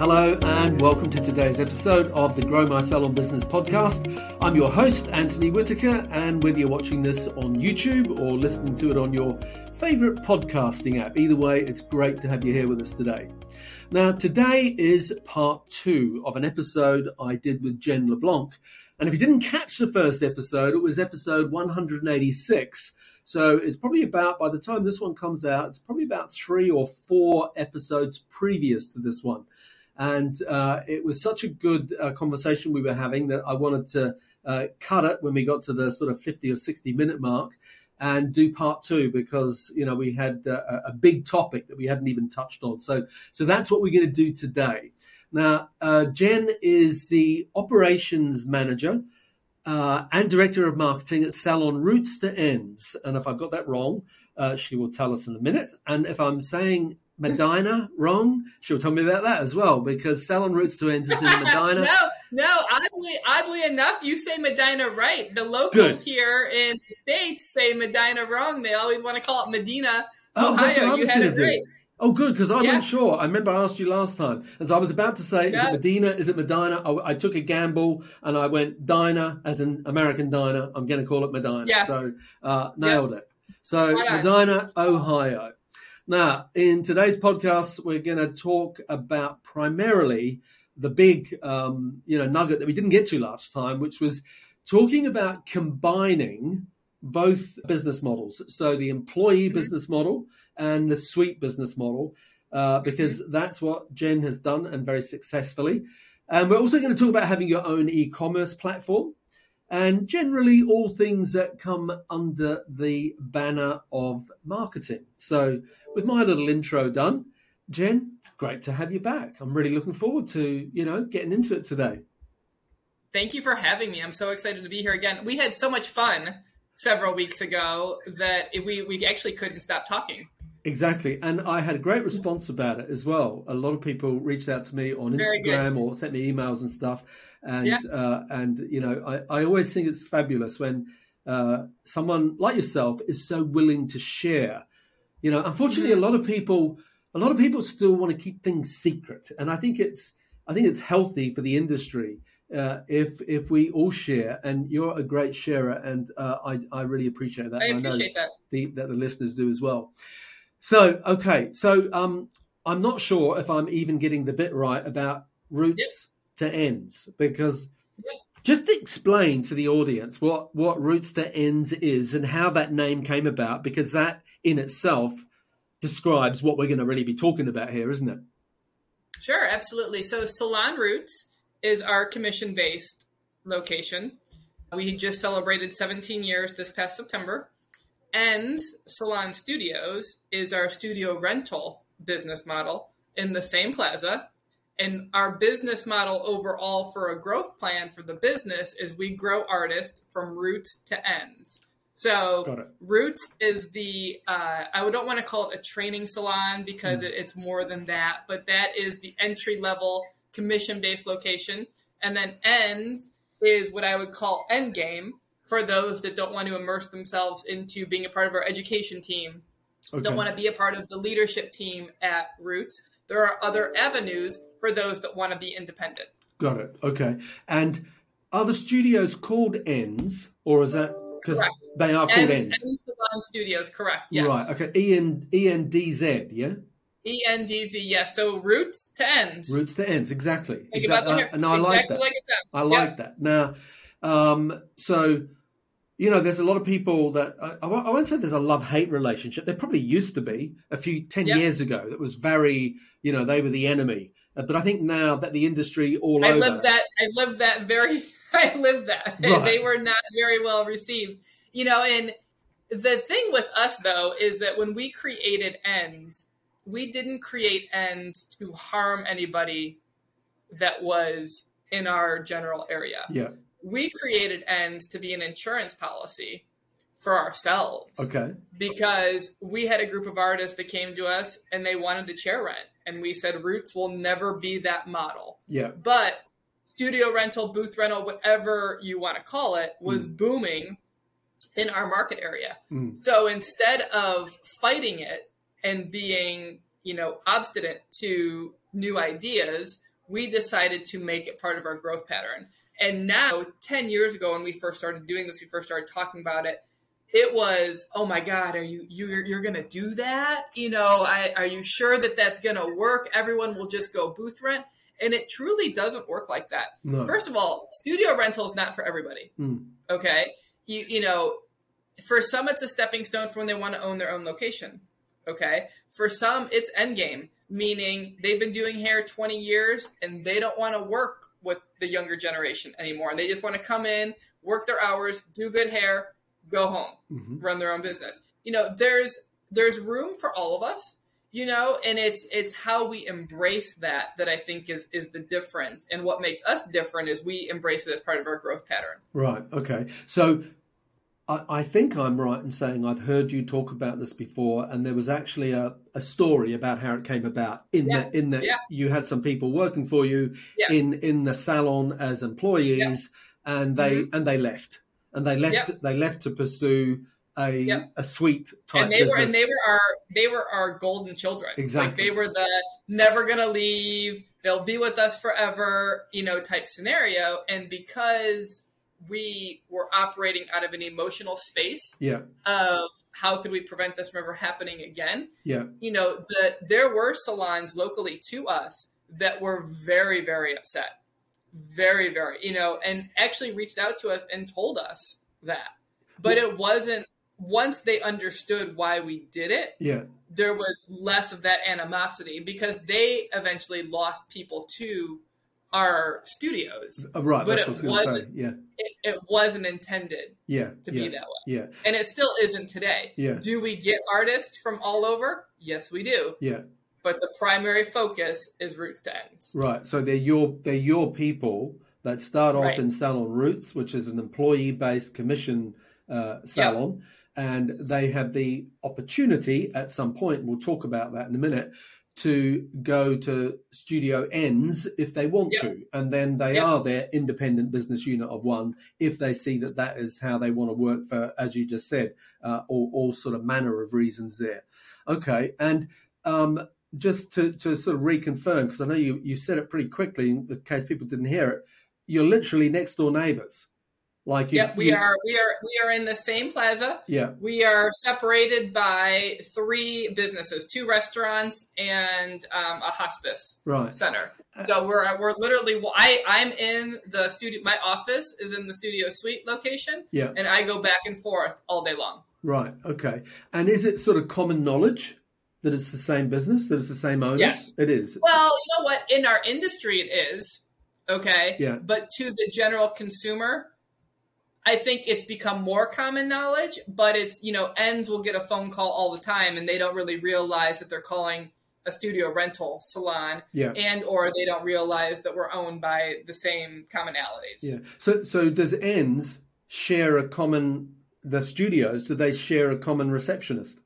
Hello, and welcome to today's episode of the Grow My Salon Business podcast. I'm your host, Anthony Whitaker, and whether you're watching this on YouTube or listening to it on your favorite podcasting app, either way, it's great to have you here with us today. Now, today is part two of an episode I did with Jen LeBlanc. And if you didn't catch the first episode, it was episode 186. So it's probably about, by the time this one comes out, it's probably about three or four episodes previous to this one. And uh, it was such a good uh, conversation we were having that I wanted to uh, cut it when we got to the sort of 50 or 60 minute mark and do part two because you know we had uh, a big topic that we hadn't even touched on. So so that's what we're going to do today. Now uh, Jen is the operations manager. Uh, and director of marketing at Salon Rootz to Endz. And if I've got that wrong, she will tell us in a minute. And if I'm saying Medina wrong? She'll tell me about that as well because Salon Rootz to Endz is in Medina. no, no. Oddly, oddly enough, you say Medina right. The locals Good. here in the states say Medina wrong. They always want to call it Medina, oh, Ohio. You had it do. right. Oh, good, because I yeah. wasn't sure. I remember I asked you last time, and so I was about to say, yeah. "Is it Medina? Is it Medina?" I, I, took a gamble, and I went diner as an American diner. I'm going to call it Medina. Yeah. So uh, nailed it. So Medina, Ohio. Now, in today's podcast, we're going to talk about primarily the big, um, you know, nugget that we didn't get to last time, which was talking about combining both business models. So the employee mm-hmm. business model and the suite business model, uh, because mm-hmm. that's what Jen has done and very successfully. And we're also going to talk about having your own e-commerce platform and generally all things that come under the banner of marketing. So, with my little intro done, Jen, it's great to have you back. I'm really looking forward to, you know, getting into it today. Thank you for having me. I'm so excited to be here again. We had so much fun several weeks ago that we, we actually couldn't stop talking. Exactly. And I had a great response about it as well. A lot of people reached out to me on Instagram or sent me emails and stuff and yeah. uh, and you know I, I always think it's fabulous when uh, someone like yourself is so willing to share. You know, unfortunately, mm-hmm. a lot of people a lot of people still want to keep things secret, and I think it's I think it's healthy for the industry uh, if if we all share. And you're a great sharer, and uh, I I really appreciate that. I appreciate I that. The, that the listeners do as well. So okay, so um, I'm not sure if I'm even getting the bit right about roots. Yep to ends because just explain to the audience what what roots to ends is and how that name came about because that in itself describes what we're going to really be talking about here isn't it? Sure absolutely. So salon roots is our commission based location. We just celebrated 17 years this past september. And salon studios is our studio rental business model in the same plaza and our business model overall for a growth plan for the business is we grow artists from roots to ends. So Rootz is the uh, I don't want to call it a training salon because mm. it, it's more than that, but that is the entry level commission based location. And then Endz is what I would call end game for those that don't want to immerse themselves into being a part of our education team, okay. don't want to be a part of the leadership team at Rootz. There are other avenues for those that want to be independent. Got it. Okay. And are the studios called Endz, or is that because they are called Endz? Endz Salon Studios, correct? Yes. Right. Okay. E N E N D Z. Yeah. E N D Z. Yes. So roots to ends. Roots to ends. Exactly. exactly. Uh, no, I like that. Like I like that. Now, um, so you know, there's a lot of people that I, I won't say there's a love hate relationship. There probably used to be a few ten yep. years ago. That was very, you know, they were the enemy. Uh, but I think now that the industry all I over, lived that. I lived that very. I lived that. Right. they were not very well received. You know, and the thing with us though is that when we created ends, we didn't create ends to harm anybody that was in our general area. Yeah. We created ends to be an insurance policy for ourselves. Okay. Because we had a group of artists that came to us and they wanted to chair rent. And we said Rootz will never be that model. Yeah. But studio rental, booth rental, whatever you want to call it, was Mm. booming in our market area. Mm. So instead of fighting it and being, you know, obstinate to new ideas, we decided to make it part of our growth pattern. And now, 10 years ago, when we first started doing this, we first started talking about it. It was, oh my God, are you you're, you're gonna do that? You know, I, are you sure that that's gonna work? Everyone will just go booth rent, and it truly doesn't work like that. No. First of all, studio rental is not for everybody. Mm. Okay, you you know, for some it's a stepping stone for when they want to own their own location. Okay, for some it's end game, meaning they've been doing hair twenty years and they don't want to work with the younger generation anymore, and they just want to come in, work their hours, do good hair, go home hmm run their own business. You know, there's there's room for all of us, you know, and it's it's how we embrace that that I think is is the difference. And what makes us different is we embrace it as part of our growth pattern. Right. Okay. So I, I think I'm right in saying I've heard you talk about this before, and there was actually a, a story about how it came about. In Yeah. that, in that Yeah. you had some people working for you Yeah. in in the salon as employees, and they and they left, and they left Yep. they left to pursue a Yep. a suite type and they business. were and they were our they were our golden children. Exactly. Like they were the never gonna leave, they'll be with us forever, you know, type scenario. And because we were operating out of an emotional space yeah. of how could we prevent this from ever happening again, Yeah. you know, the there were salons locally to us that were very, very upset. Very, very, you know, and actually reached out to us and told us that. But it wasn't once they understood why we did it, Yeah. there was less of that animosity because they eventually lost people to our studios. Uh, Right. But it was going to say. wasn't- Yeah. It, it wasn't intended Yeah. to yeah. be that way. Yeah. And it still isn't today. Yeah. Do we get artists from all over? Yes, we do. Yeah. But the primary focus is roots to ends. Right. So they're your they're your people that start off Right. in Salon Rootz, which is an employee based commission uh, salon, and they have the opportunity at some point. We'll talk about that in a minute. To go to Studio Endz if they want Yep. to, and then they Yep. are their independent business unit of one if they see that that is how they want to work for, as you just said, uh, all, all sort of manner of reasons there. Okay, and um, just to, to sort of reconfirm, because I know you, you said it pretty quickly in case people didn't hear it, you're literally next door neighbors. Like you, Yep, we you- are we are we are in the same plaza. Yeah, We are separated by three businesses, two restaurants and um, a hospice right. center. So we're we're literally I I'm in the studio. My office is in the studio suite location, Yeah, and I go back and forth all day long. right. Okay. And is it sort of common knowledge that it's the same business, that it's the same owners? Yes. It is. Well, you know what? In our industry, it is okay. Yeah. But to the general consumer, I think it's become more common knowledge. But it's you know, ends will get a phone call all the time, and they don't really realize that they're calling a studio rental salon, Yeah. and or they don't realize that we're owned by the same commonalities. Yeah. So, so does Endz share a common, the studios, do they share a common receptionist?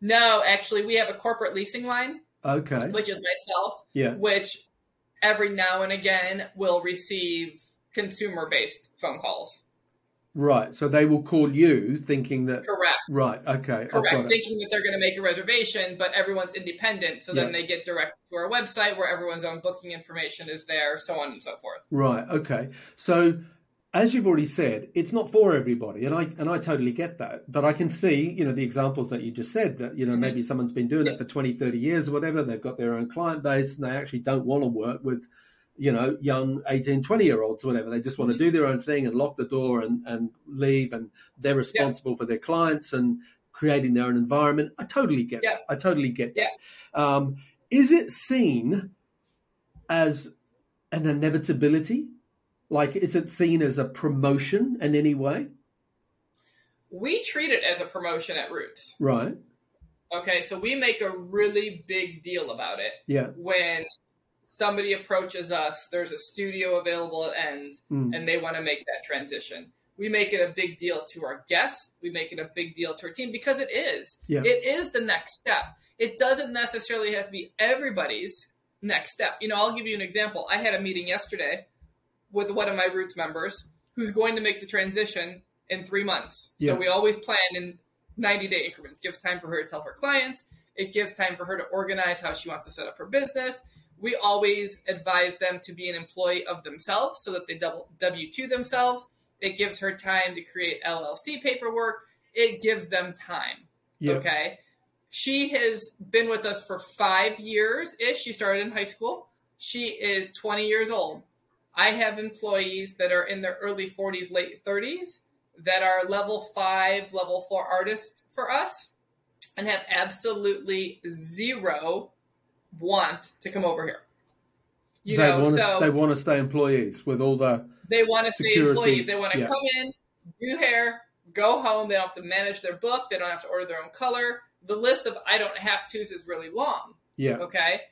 No, actually, we have a corporate leasing line, Okay. which is myself, Yeah. which every now and again will receive consumer based phone calls. Right. So they will call you thinking that, Correct. right. Okay. Correct. Thinking that they're going to make a reservation, but everyone's independent. So Yeah. then they get direct to our website where everyone's own booking information is there, so on and so forth. Right. Okay. So, as you've already said, it's not for everybody, and I and I totally get that. But I can see, you know, the examples that you just said that you know maybe someone's been doing it for 20, 30 years or whatever. They've got their own client base, and they actually don't want to work with, you know, young 18, 20 year olds or whatever. They just want to do their own thing and lock the door and and leave, and they're responsible for their clients and creating their own environment. I totally get Yeah. that. I totally get Yeah. that. Um, is it seen as an inevitability? Like, is it seen as a promotion in any way? We treat it as a promotion at Rootz. Right. Okay, so we make a really big deal about it Yeah. when somebody approaches us, there's a studio available at Endz, Mm. and they want to make that transition. We make it a big deal to our guests. We make it a big deal to our team because it is. Yeah. It is the next step. It doesn't necessarily have to be everybody's next step. You know, I'll give you an example. I had a meeting yesterday with one of my Rootz members who's going to make the transition in three months. So we always plan in 90 day increments. Gives time for her to tell her clients. It gives time for her to organize how she wants to set up her business. We always advise them to be an employee of themselves so that they double W 2 themselves. It gives her time to create LLC paperwork. It gives them time. Yeah. Okay. She has been with us for five years ish. She started in high school. She is 20 years old. I have employees that are in their early 40s, late 30s that are level five, level four artists for us and have absolutely zero want to come over here. You they know, want so they want to stay employees with all the they want to stay employees. They want to yeah. come in, do hair, go home. They don't have to manage their book. They don't have to order their own color. The list of I don't have tos is really long. yeah Okay.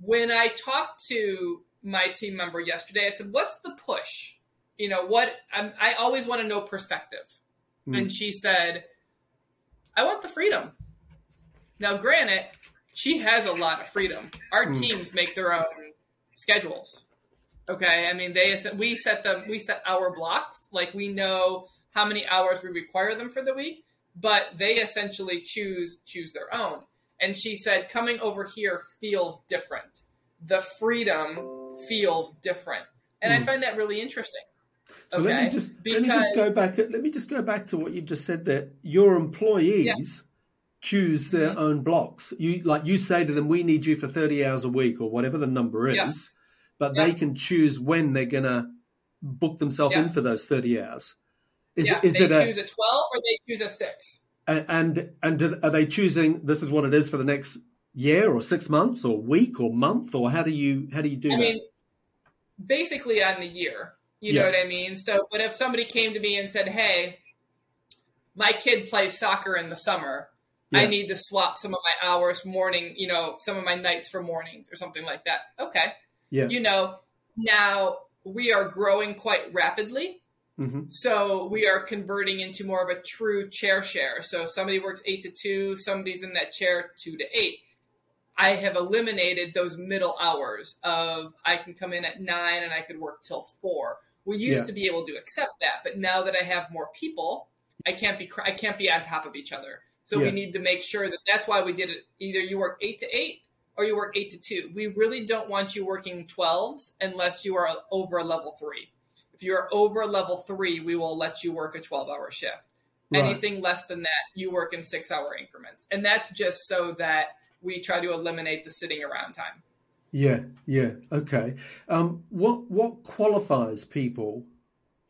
When I talk to my team member yesterday, I said, "What's the push? You know what? I'm, I always want to know perspective." Mm. And she said, "I want the freedom." Now, granted, she has a lot of freedom. Our Mm. teams make their own schedules. Okay, I mean they we set them we set our blocks like we know how many hours we require them for the week, but they essentially choose choose their own. And she said coming over here feels different. The freedom feels different. And I Mm. find that really interesting. So let me Okay, just let me just go back. Let me just go back to what you just said. That your employees choose their Mhm. own blocks. You like you say to them, "We need you for thirty hours a week or whatever the number is," Yeah. but Yeah. they can choose when they're gonna book themselves Yeah. in for those thirty hours. Is yeah, it, is they it a choose a twelve or they choose a six. and and do- are they choosing this is what it is for the next year or six months or week or month or how do you how do you do I that? mean, basically on the year. You Yeah. know what I mean? So, but if somebody came to me and said, "Hey, my kid plays soccer in the summer. I need to swap some of my hours morning, you know, some of my nights for mornings or something like that." Okay. Yeah. You know, now we are growing quite rapidly. hmm So we are converting into more of a true chair share. So if somebody works eight to two, somebody's in that chair two to eight. I have eliminated those middle hours of I can come in at nine and I could work till four. We used Yeah. to be able to accept that, but now that I have more people, I can't be I can't be on top of each other. So Yeah. we need to make sure that that's why we did it. Either you work eight to eight or you work eight to two. We really don't want you working twelves unless you are over a level three. If you're over level three, we will let you work a 12 hour shift. Right. Anything less than that, you work in six hour increments. And that's just so that we try to eliminate the sitting around time. Yeah, yeah, okay. Um, what what qualifies people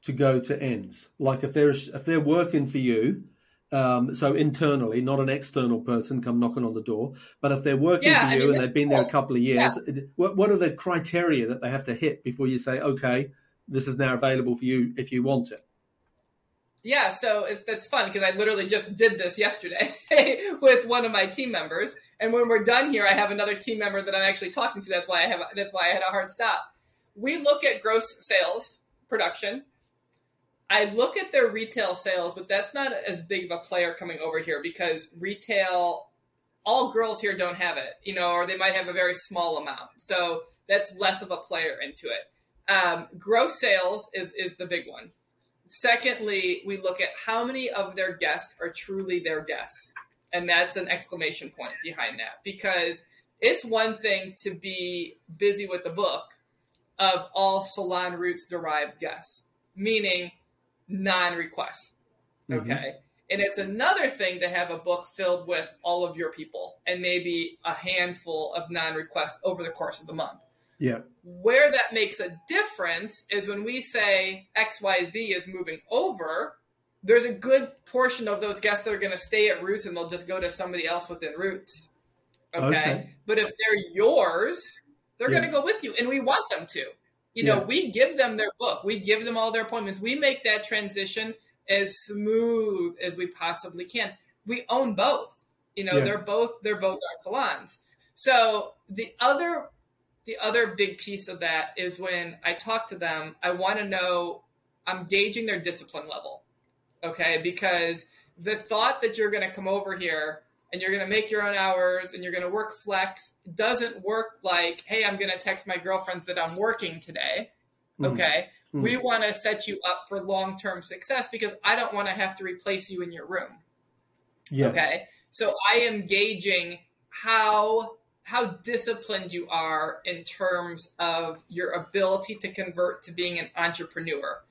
to go to ends? Like if they're if they're working for you, um, so internally, not an external person come knocking on the door, but if they're working Yeah, for I you mean, and they've been is there a couple of years, what what are the criteria that they have to hit before you say, okay, this is now available for you if you want it? Yeah, so it, that's fun because I literally just did this yesterday with one of my team members. And when we're done here, I have another team member that I'm actually talking to. That's why I have. That's why I had a hard stop. We look at gross sales production. I look at their retail sales, but that's not as big of a player coming over here because retail, all girls here don't have it, you know, or they might have a very small amount. So that's less of a player into it. Um, gross sales is is the big one. Secondly, we look at how many of their guests are truly their guests. And that's an exclamation point behind that because it's one thing to be busy with the book of all Salon Rootz derived guests, meaning non requests. Mhm. Okay. And it's another thing to have a book filled with all of your people and maybe a handful of non requests over the course of the month. Yeah, Where that makes a difference is when we say XYZ is moving over, there's a good portion of those guests that are going to stay at Rootz and they'll just go to somebody else within Rootz. Okay. Okay. But if they're yours, they're Yeah. going to go with you and we want them to. You know, Yeah. we give them their book, we give them all their appointments, we make that transition as smooth as we possibly can. We own both. You know, Yeah. they're both they're both our salons. So the other the other big piece of that is when I talk to them, I want to know I'm gauging their discipline level. Okay, because the thought that you're going to come over here and you're going to make your own hours and you're going to work flex doesn't work like, hey, I'm going to text my girlfriends that I'm working today. Mm. Okay. Mm. We want to set you up for long term success because I don't want to have to replace you in your room. Yeah. Okay. So I am gauging how how disciplined you are in terms of your ability to convert to being an entrepreneur.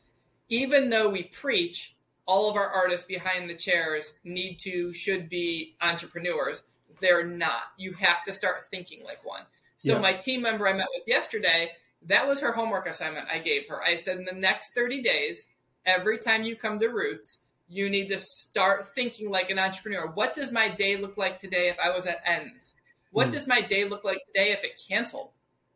Even though we preach all of our artists behind the chairs need to should be entrepreneurs, they're not. You have to start thinking like one. So Yeah. my team member I met with yesterday, that was her homework assignment I gave her. I said in the next 30 days, every time you come to Rootz, you need to start thinking like an entrepreneur. What does my day look like today if I was at ends? What Mm. does my day look like today if it canceled?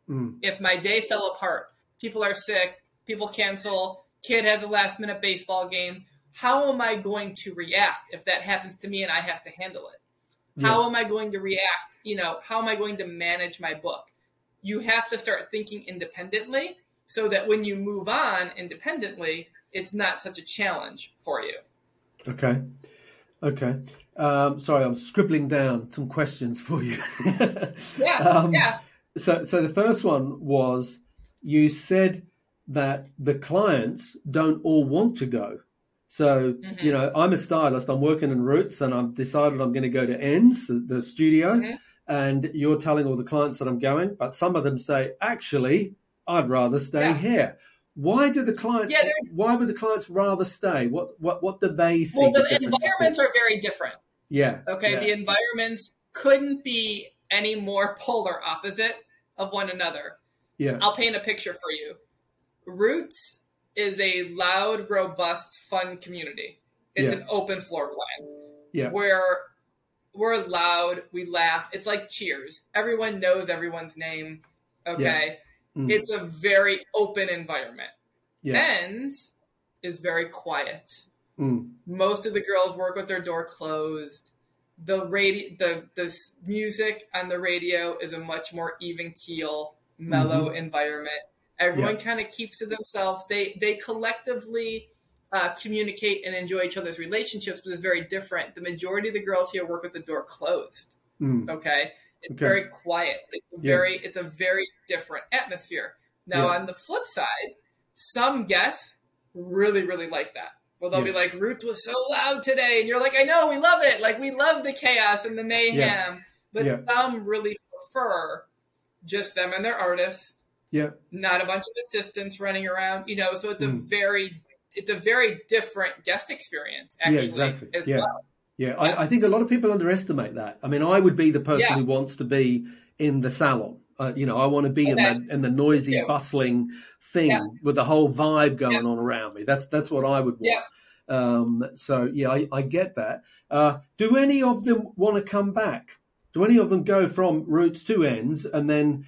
Mm. If my day fell apart, people are sick, people cancel, kid has a last minute baseball game, how am I going to react if that happens to me and I have to handle it? How am I going to react? You know, how am I going to manage my book? You have to start thinking independently so that when you move on independently, it's not such a challenge for you. Okay. Okay. Um, sorry, I'm scribbling down some questions for you. Yeah, Um, yeah. So, so the first one was you said that the clients don't all want to go. So, Mhm. you know, I'm a stylist, I'm working in Rootz, and I've decided I'm going to go to Endz, the, the studio, Mhm. and you're telling all the clients that I'm going, but some of them say, actually, I'd rather stay Yeah. here. Why do the clients? Yeah, why would the clients rather stay? What what what do they see? Well, the environments are very different. Yeah. Okay, yeah. the environments couldn't be any more polar opposite of one another. yeah. I'll paint a picture for you. Rootz is a loud, robust, fun community. It's Yeah. an open floor plan Yeah. where we're loud, we laugh. It's like cheers. Everyone knows everyone's name. Okay. Mm. It's a very open environment. Yeah. Endz is very quiet. Mm. Most of the girls work with their door closed. The radio, the the music on the radio is a much more even keel, mellow environment. Everyone kind of keeps to themselves. They they collectively uh, communicate and enjoy each other's relationships, but it's very different. The majority of the girls here work with the door closed. Mm. Okay, it's Okay. very quiet. It's a Yeah. very it's a very different atmosphere. Now Yeah. on the flip side, some guests really really like that. Well, they'll be like, "Rootz was so loud today," and you're like, "I know, we love it. Like we love the chaos and the mayhem." But Yeah. some really prefer just them and their artists, Yeah. not a bunch of assistants running around. You know, so it's a Mm. very it's a very different guest experience actually yeah, exactly. as yeah. well. Yeah, Yeah. I, I think a lot of people underestimate that. I mean, I would be the person Yeah. who wants to be in the salon. Uh, you know, I want to be Okay. in the in the noisy, Yeah. bustling thing Yeah. with the whole vibe going on around me. That's that's what I would want. Um, so yeah, I, I get that. Uh, do any of them want to come back? Do any of them go from roots to ends and then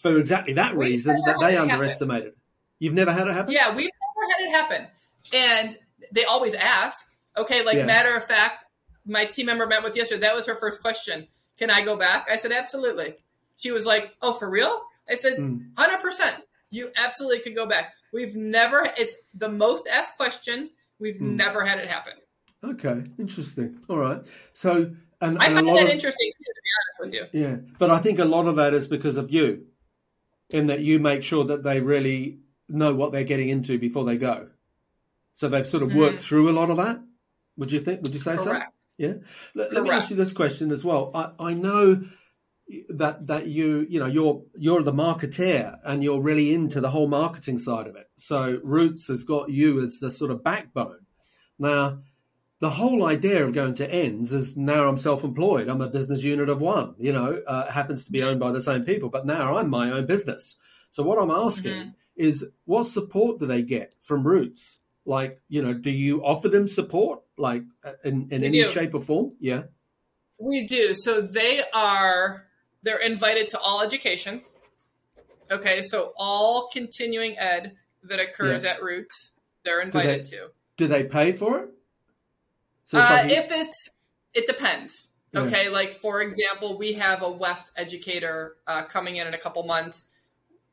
for exactly that We've reason that they it happen. underestimated? You've never had it happen? Yeah, we've never had it happen. And they always ask. Okay, like Yeah. matter of fact, my team member met with yesterday. That was her first question. Can I go back? I said absolutely. She was like, "Oh, for real?" I said, Mm. "100 percent. You absolutely could go back." We've never. It's the most asked question. We've Mm. never had it happen. Okay, interesting. All right. So and, I and a find that of interesting too, to be honest with you. Yeah, but I think a lot of that is because of you, in that you make sure that they really know what they're getting into before they go. So they've sort of worked through a lot of that. Would you think? Would you say so? Mm-hmm. Correct. Yeah. Let, let me ask you this question as well. I, I know that that you you know you're you're the marketeer and you're really into the whole marketing side of it. So Rootz has got you as the sort of backbone. Now, the whole idea of going to ends is now I'm self-employed. I'm a business unit of one. You know, uh, happens to be owned by the same people, but now I'm my own business. So what I'm asking Mhm. is, what support do they get from Rootz? Like, you know, do you offer them support, like uh, in, in We any do. shape or form? Yeah. We do. So they are they're invited to all education. Okay, so all continuing ed that occurs at Rootz, they're invited to. Do they pay for it? So Uh, if it's it depends. Yeah. Okay, like for example, we have a WEFT educator uh, coming in in a couple months.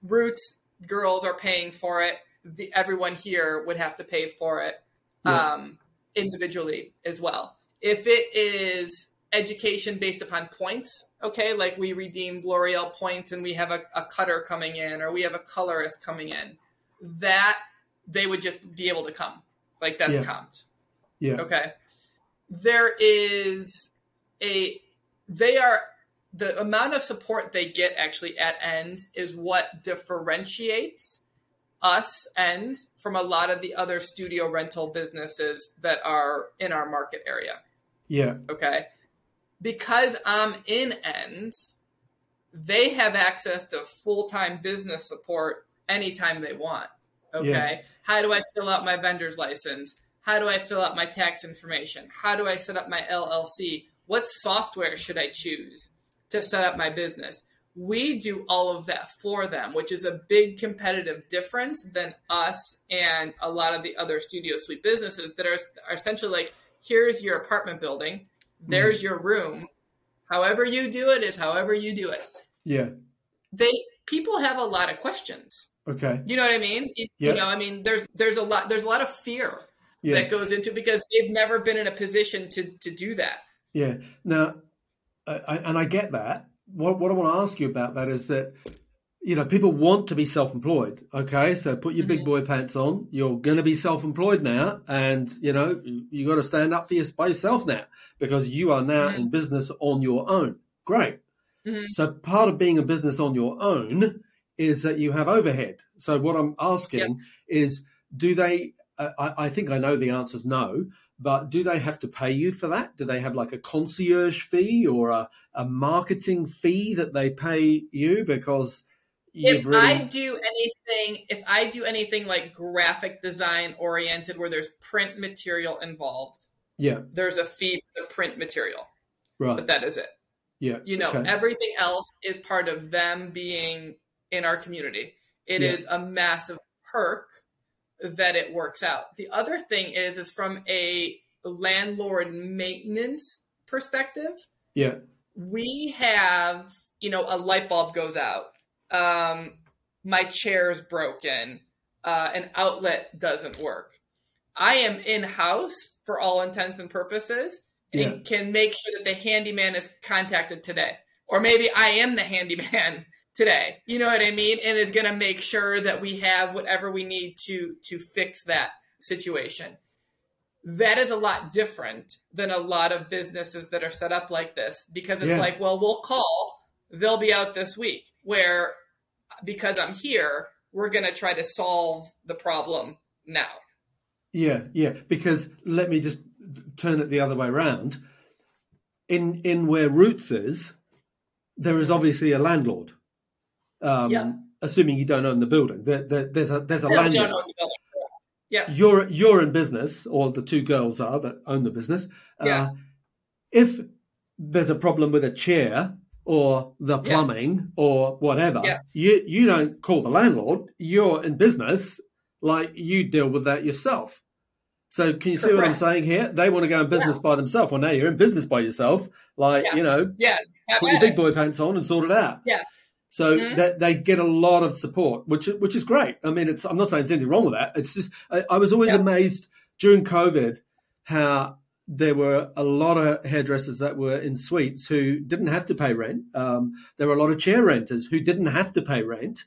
Rootz girls are paying for it. The, everyone here would have to pay for it Yeah. um, individually as well. If it is education based upon points, okay, like we redeem L'Oreal points and we have a, a cutter coming in or we have a colorist coming in, that they would just be able to come. Like that's Yeah. comped. Yeah. Okay. There is a they are the amount of support they get actually at ends is what differentiates us and from a lot of the other studio rental businesses that are in our market area. Yeah. Okay. Because I'm in ends, they have access to full time business support anytime they want. Okay. Yeah. How do I fill out my vendor's license? How do I fill out my tax information? How do I set up my LLC? What software should I choose to set up my business? We do all of that for them, which is a big competitive difference than us and a lot of the other studio suite businesses that are, are essentially like, here's your apartment building, there's mm. your room. However you do it is however you do it. Yeah. They people have a lot of questions. Okay. You know what I mean? You, Yeah. you know, I mean, there's there's a lot there's a lot of fear Yeah. that goes into because they've never been in a position to to do that. Yeah. Now, I, I, and I get that. What what I want to ask you about that is that you know people want to be self-employed. Okay, so put your big Mhm. boy pants on. You're going to be self-employed now, and you know you got to stand up for your, by yourself now because you are now Mhm. in business on your own. Great. Mhm. So part of being a business on your own is that you have overhead. So what I'm asking is, do they? Uh, I, I think I know the answer is no, but do they have to pay you for that? Do they have like a concierge fee or a, a marketing fee that they pay you because If really? I do anything, if I do anything like graphic design oriented where there's print material involved, yeah, there's a fee for the print material, right. but that is it. yeah, You know, okay. everything else is part of them being in our community. It is Yeah. a massive perk that it works out. The other thing is is from a landlord maintenance perspective, yeah, we have, you know, a light bulb goes out. Um, my chair's broken. Uh, an outlet doesn't work. I am in house for all intents and purposes and Yeah. can make sure that the handyman is contacted today. Or maybe I am the handyman today. You know what I mean? And is going to make sure that we have whatever we need to to fix that situation. That is a lot different than a lot of businesses that are set up like this because it's Yeah. like, well, we'll call, they'll be out this week. Where because I'm here, we're going to try to solve the problem now. Yeah, yeah. Because let me just turn it the other way around. In in where Rootz is, there is obviously a landlord. Um, Yeah. Assuming you don't own the building, there, there, there's a there's a we landlord. the. Yeah. You're you're in business, or the two girls are that own the business. Yeah. Uh, if there's a problem with a chair or the Yeah. plumbing or whatever, Yeah. you you don't call the landlord. You're in business, like you deal with that yourself. So can you see what I'm saying here? They want to go in business by themselves. Well, now you're in business by yourself. Like Yeah. you know, Yeah. have put your big boy pants on and sort it out. Yeah. So Mhm. that they get a lot of support, which which is great. I mean, it's I'm not saying there's anything wrong with that. It's just I, I was always Yeah. amazed during COVID how there were a lot of hairdressers that were in suites who didn't have to pay rent. Um, there were a lot of chair renters who didn't have to pay rent,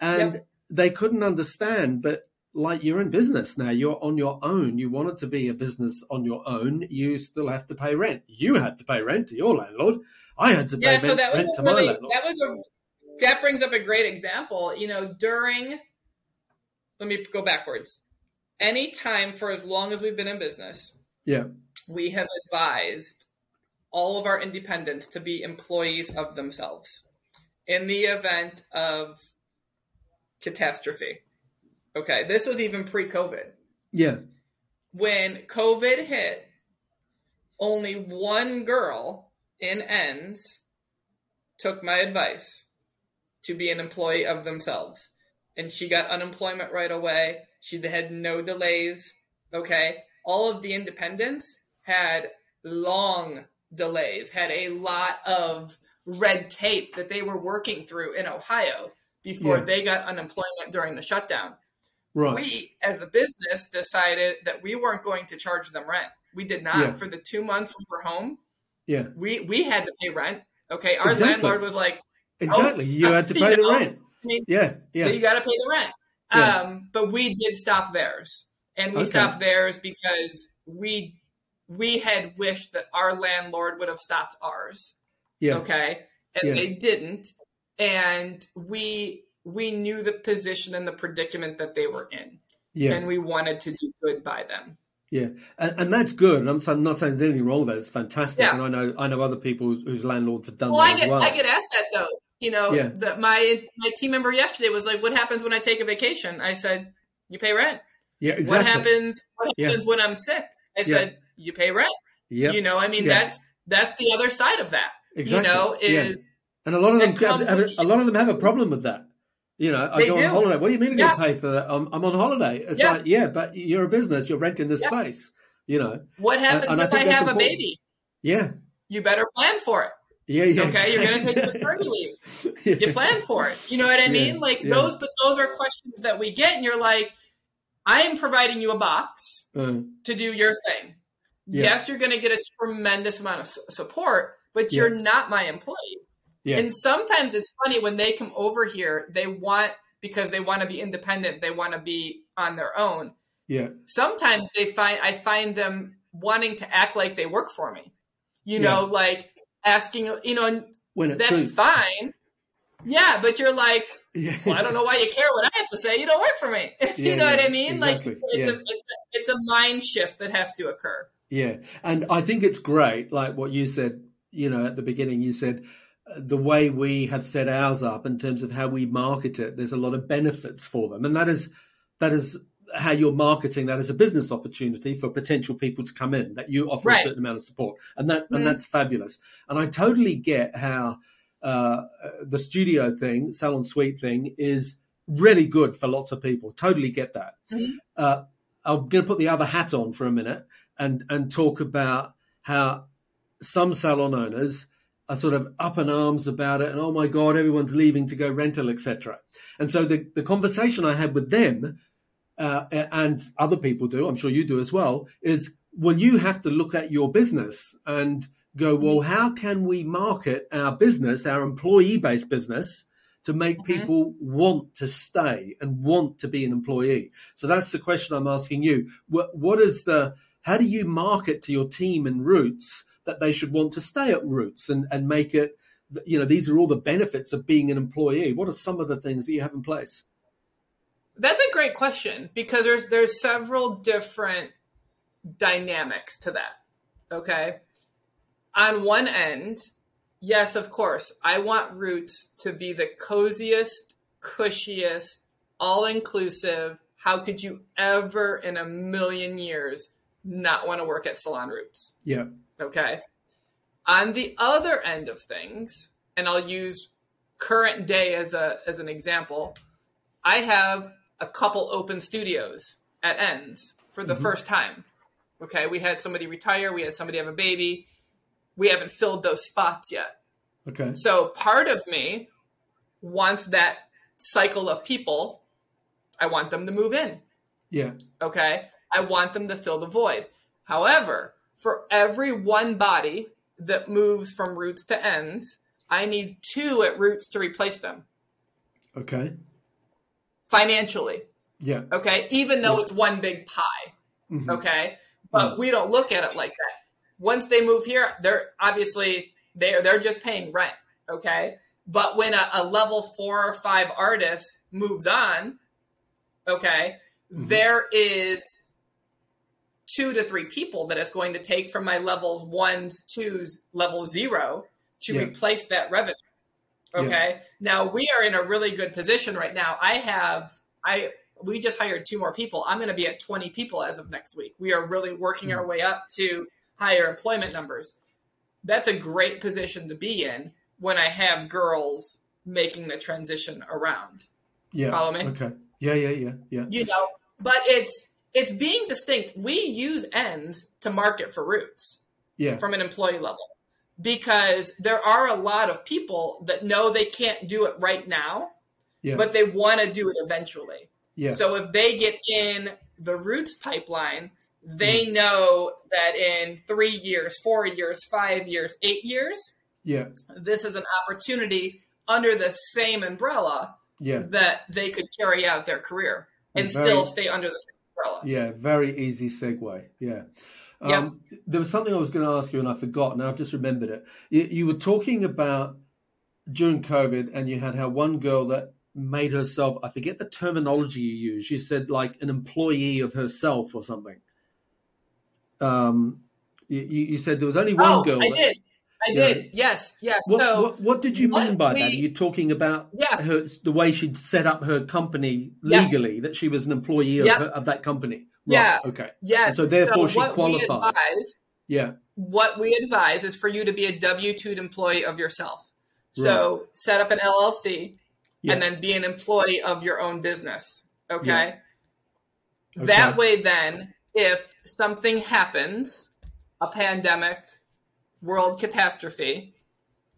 and Yep. they couldn't understand. But like you're in business now, you're on your own. You wanted to be a business on your own. You still have to pay rent. You had to pay rent to your landlord. I had to pay yeah rent, so that was to a my really landlord. that was a that brings up a great example you know during let me go backwards any time for as long as we've been in business yeah, we have advised all of our independents to be employees of themselves in the event of catastrophe okay this was even pre-covid yeah, when COVID hit, only one girl in ends took my advice to be an employee of themselves. And she got unemployment right away. She had no delays. Okay. All of the independents had long, delays, had a lot of red tape that they were working through in Ohio before Yeah. they got unemployment during the shutdown. Right. We, as a business, decided that we weren't going to charge them rent. We did not. Yeah. For the two months we were home, yeah. we, we had to pay rent. Okay. Our Exactly. landlord was like, Exactly. You had to pay the know, rent. I mean, Yeah. Yeah. you got to pay the rent. Yeah. Um, but we did stop theirs, and we Okay. stopped theirs because we we had wished that our landlord would have stopped ours. Yeah. Okay, and Yeah. they didn't, and we we knew the position and the predicament that they were in, Yeah. and we wanted to do good by them. Yeah, and, and that's good. And I'm, not saying there's anything wrong with that. It's fantastic, Yeah. and I know I know other people whose, whose landlords have done Well, that I get well. I get asked that though. You know, Yeah. that my my team member yesterday was like, "What happens when I take a vacation?" I said, "You pay rent." Yeah, exactly. What happens? What Yeah. happens when I'm sick? I said, "You pay rent." Yeah, You know, I mean, Yeah. that's that's the other side of that. exactly. You know, Yeah. is and a lot of them comes have, a lot of them have a problem with that. You know, I go do. on holiday. What do you mean you're Yeah. going to pay for that? I'm, I'm on holiday. It's Yeah. like, yeah, but you're a business. You're renting this Yeah. space. You know, what happens and I if I that's have a baby? yeah, You better plan for it. yeah, yeah. Okay, you're going to take maternity leave. Yeah. You plan for it. You know what I Yeah, mean? Like yeah. those, but those are questions that we get, and you're like, I am providing you a box Uh, to do your thing. Yeah. Yes, you're going to get a tremendous amount of support, but you're not my employee. yeah, And sometimes it's funny when they come over here, they want because they want to be independent, they want to be on their own. yeah, Sometimes they find I find them wanting to act like they work for me. You know, like asking, you know, when that's fine. Yeah, but you're like, Yeah. well, I don't know why you care what I have to say. You don't work for me. Yeah, you know yeah, what I mean? exactly, Like it's a it's a it's a mind shift that has to occur. Yeah, and I think it's great, like what you said. You know, at the beginning, you said uh, the way we have set ours up in terms of how we market it. There's a lot of benefits for them, and that is that is how you're marketing that as a business opportunity for potential people to come in. That you offer a certain amount of support, and that Mhm. and that's fabulous. And I totally get how uh, the studio thing, salon suite thing, is really good for lots of people. Totally get that. Mhm. Uh, I'm going to put the other hat on for a minute and and talk about how some salon owners are sort of up in arms about it and oh my god everyone's leaving to go rental etc and so the, the conversation i had with them uh, and other people do i'm sure you do as well is well you have to look at your business and go well how can we market our business our employee based business to make Mhm. people want to stay and want to be an employee so that's the question i'm asking you what, what is the how do you market to your team and roots that they should want to stay at roots and, and make it you know these are all the benefits of being an employee what are some of the things that you have in place That's a great question because there's there's several different dynamics to that. Okay. On one end, yes, of course, I want Rootz to be the coziest, cushiest, all inclusive. How could you ever in a million years not want to work at Salon Rootz? yeah Okay. On the other end of things, and I'll use current day as a as an example, I have a couple open studios at ends for the Mhm. first time. Okay, we had somebody retire, we had somebody have a baby. We haven't filled those spots yet. okay So part of me wants that cycle of people. I want them to move in. yeah Okay. I want them to fill the void. However, for every one body that moves from roots to ends, I need two at roots to replace them okay financially. yeah Okay. Even though Yeah. it's one big pie. Mhm. Okay. But we don't look at it like that. Once they move here, they're obviously they're they're just paying rent. Okay. But when a, a level four or five artist moves on, okay, Mhm. there is two to three people that it's going to take from my levels ones, twos, level zero to Yeah. replace that revenue. Okay. Now we are in a really good position right now. I have I we just hired two more people. I'm going to be at 20 people as of next week. We are really working our way up to higher employment numbers. That's a great position to be in when I have girls making the transition around. yeah Follow me? okay yeah yeah yeah yeah You know, but it's it's being distinct. We use ends to market for roots yeah from an employee level. because there are a lot of people that know they can't do it right now, Yeah. but they want to do it eventually. yeah. So if they get in the roots pipeline, they Mm. know that in three years, four years, five years, eight years, yeah. this is an opportunity under the same umbrella Yeah. that they could carry out their career and Very- still stay under the same umbrella. Yeah, very easy segue. Yeah. Yeah. Um, There was something I was going to ask you and I forgot. Now I've just remembered it. You, you were talking about during COVID, and you had how one girl that made herself, I forget the terminology you used. You said like an employee of herself or something. Um, you, you said there was only one Oh, girl. I that- did. I Yeah. did. Yes, yes. What, so what, what did you mean by we- that? Are you talking about Yeah. her, the way she'd set up her company Yeah. legally, that she was an employee of, her, of that company? Yeah. Okay. yes. And so therefore she what we qualified. advise Yeah. what we advise is for you to be a W 2 employee of yourself. So set up an LLC Yeah. and then be an employee of your own business. Okay? Yeah. That way, then, if something happens, a pandemic, world catastrophe,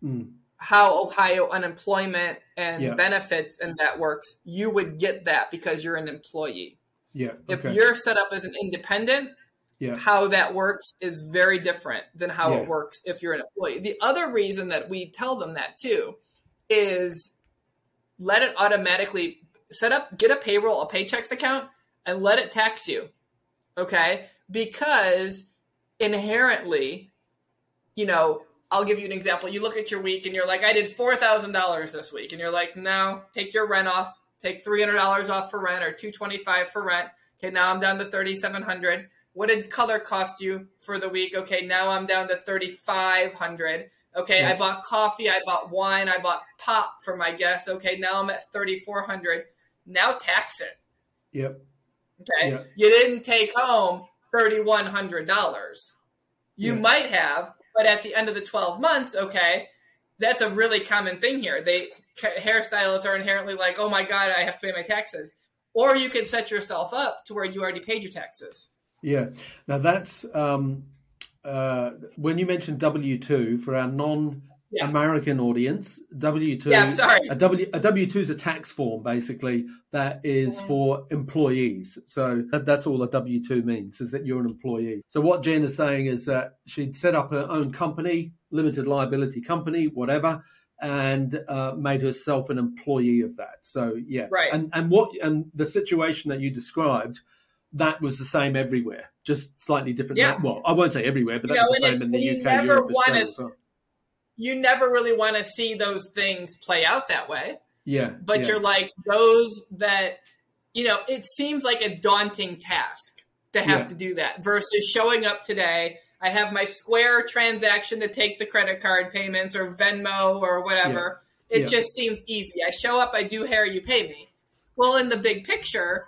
Mm. how Ohio unemployment and Yeah. benefits and that works, you would get that because you're an employee. Yeah. If you're set up as an independent, yeah. how that works is very different than how Yeah. it works if you're an employee. The other reason that we tell them that too is let it automatically set up, get a payroll, a paychecks account, and let it tax you. Okay? Because inherently, you know, I'll give you an example. You look at your week and you're like, I did $4,000 this week. And you're like, no, take your rent off, take $300 off for rent or 225 for rent. Okay, now I'm down to 3700 What did color cost you for the week? Okay, now I'm down to 3500 Okay, Yeah. I bought coffee, I bought wine, I bought pop for my guests. Okay, now I'm at 3400 Now tax it. Yep. Okay. Yeah. You didn't take home $3,100. You Yeah. might have, but at the end of the 12 months, okay, that's a really common thing here. They hairstylists are inherently like, "Oh my god, I have to pay my taxes." Or you can set yourself up to where you already paid your taxes. Yeah. Now that's um, uh, when you mentioned W two for our non-American audience. W two. Yeah, sorry. A W a W two is a tax form basically that is Mhm. for employees. So that, that's all a W two means is that you're an employee. So what Jen is saying is that she'd set up her own company, limited liability company, whatever. And uh, made herself an employee of that. So yeah, Right. And and what and the situation that you described, that was the same everywhere, just slightly different. Yeah. Well, I won't say everywhere, but You that's know, the same it- in the UK, Europe, Australia. S- as well. You never really want to see those things play out that way. Yeah, but yeah, you're like those that you know it seems like a daunting task to have Yeah. to do that versus showing up today i have my square transaction to take the credit card payments or venmo or whatever it Yeah. just seems easy i show up i do hair you pay me well in the big picture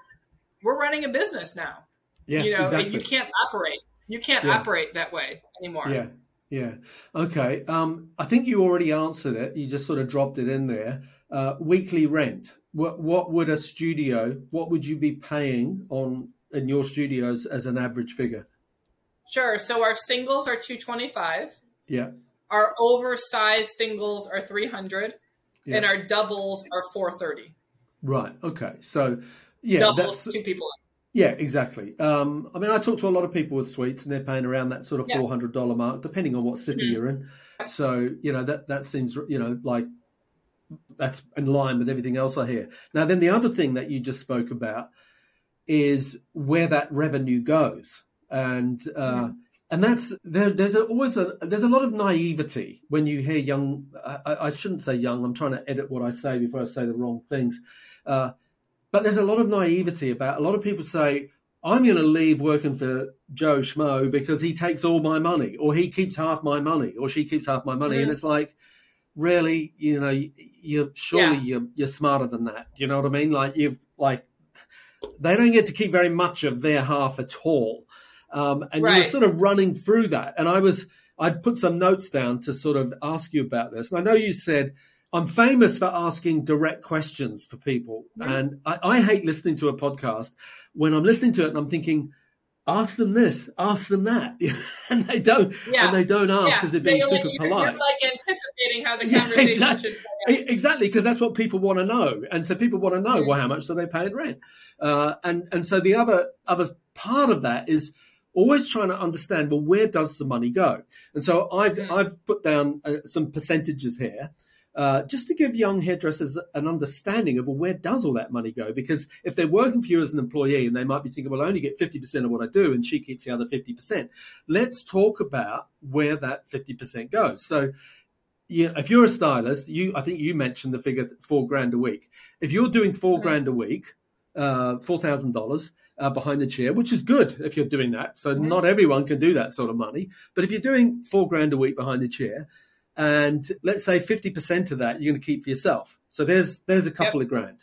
we're running a business now yeah, you know exactly. you can't operate you can't operate that way anymore Yeah, yeah. Okay. Um, I think you already answered it. You just sort of dropped it in there. Uh, weekly rent. What what would a studio? What would you be paying on in your studios as an average figure? sure so our singles are 225 Yeah, our oversized singles are 300 yeah. and our doubles are 430 right. Okay. So yeah, doubles that's two people Yeah, exactly. Um, I mean, I talk to a lot of people with suites, and they're paying around that sort of four hundred dollar mark, depending on what city Mhm. you're in. So you know that that seems you know like that's in line with everything else I hear. Now, then the other thing that you just spoke about is where that revenue goes, and uh, and that's there, there's a, always a there's a lot of naivety when you hear young. I, I- I shouldn't say young. I'm trying to edit what I say before I say the wrong things. Uh, but there's a lot of naivety about a lot of people say i'm going to leave working for joe schmo because he takes all my money or he keeps half my money or she keeps half my money and Mhm. it's like really you know you're surely Yeah. you're, you're smarter than that you know what i mean like you've like they don't get to keep very much of their half at all um, and Right. sort of running through that and i was i'd put some notes down to sort of ask you about this and i know you said I'm famous for asking direct questions for people. Mhm. And I, I hate listening to a podcast when I'm listening to it and I'm thinking, ask them this, ask them that, and they don't, yeah. and they don't ask because yeah. they're being super you're, polite. You're like anticipating how the conversation exactly. should play out. Exactly, because that's what people want to know, and so people want to know, mm-hmm. well, how much do they pay in rent? Uh, and and so the other other part of that is always trying to understand, well, where does the money go? And so I've mm-hmm. I've put down uh, some percentages here. Uh, just to give young hairdressers an understanding of well, where does all that money go? Because if they're working for you as an employee and they might be thinking, well, I only get 50% of what I do and she keeps the other 50%. Let's talk about where that 50% goes. So, yeah, if you're a stylist, you I think you mentioned the figure four grand a week. If you're doing 4 mm-hmm. grand a week, uh, four thousand uh, dollars behind the chair, which is good if you're doing that. So mm-hmm. not everyone can do that sort of money, but if you're doing four grand a week behind the chair, and let's say 50% of that you're going to keep for yourself. So there's there's a couple yep. of grand.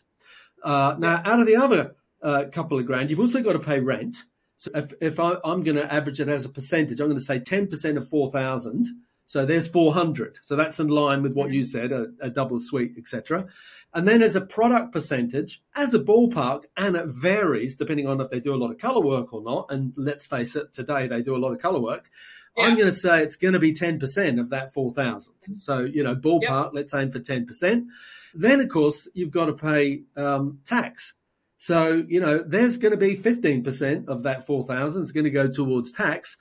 Uh, now, out of the other uh, couple of grand, you've also got to pay rent. So if, if I, am going to average it as a percentage, I'm going to say 10% of 4,000. So there's 400. So that's in line with what you said, a, a double suite, etc. And then as a product percentage, as a ballpark, and it varies depending on if they do a lot of color work or not. And let's face it, today they do a lot of color work. Yeah. I'm going to say it's going to be 10% of that 4,000. So, you know, ballpark, yep. let's aim for 10%. Then, of course, you've got to pay um, tax. So, you know, there's going to be 15% of that 4,000 is going to go towards tax.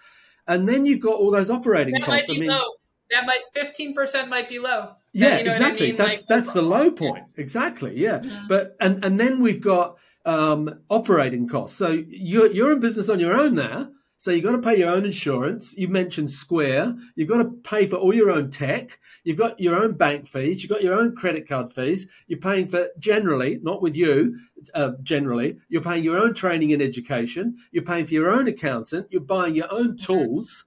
And then you've got all those operating that costs. Might be I mean, low. That might 15% might be low. Yeah, you know exactly. I mean? That's like, that's the low point. Exactly. Yeah. yeah. But and and then we've got um, operating costs. So you're you're in business on your own now. So you've got to pay your own insurance. You mentioned Square. You've got to pay for all your own tech. You've got your own bank fees. You've got your own credit card fees. You're paying for generally, not with you, uh, generally, you're paying your own training and education. You're paying for your own accountant. You're buying your own tools.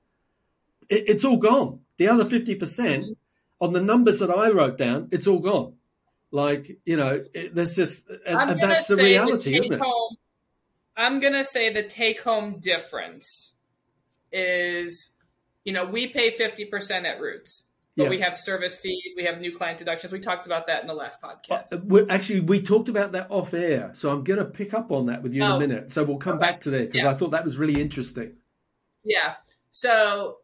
It, it's all gone. The other 50% on the numbers that I wrote down, it's all gone. Like, you know, it, there's just, and, and that's the reality, isn't it? Home I'm gonna say the take home difference is, you know, we pay 50% at Rootz, but yeah. we have service fees, we have new client deductions. We talked about that in the last podcast. Uh, actually, we talked about that off air, so I'm gonna pick up on that with you oh. in a minute. So we'll come okay. back to that because yeah. I thought that was really interesting. Yeah. So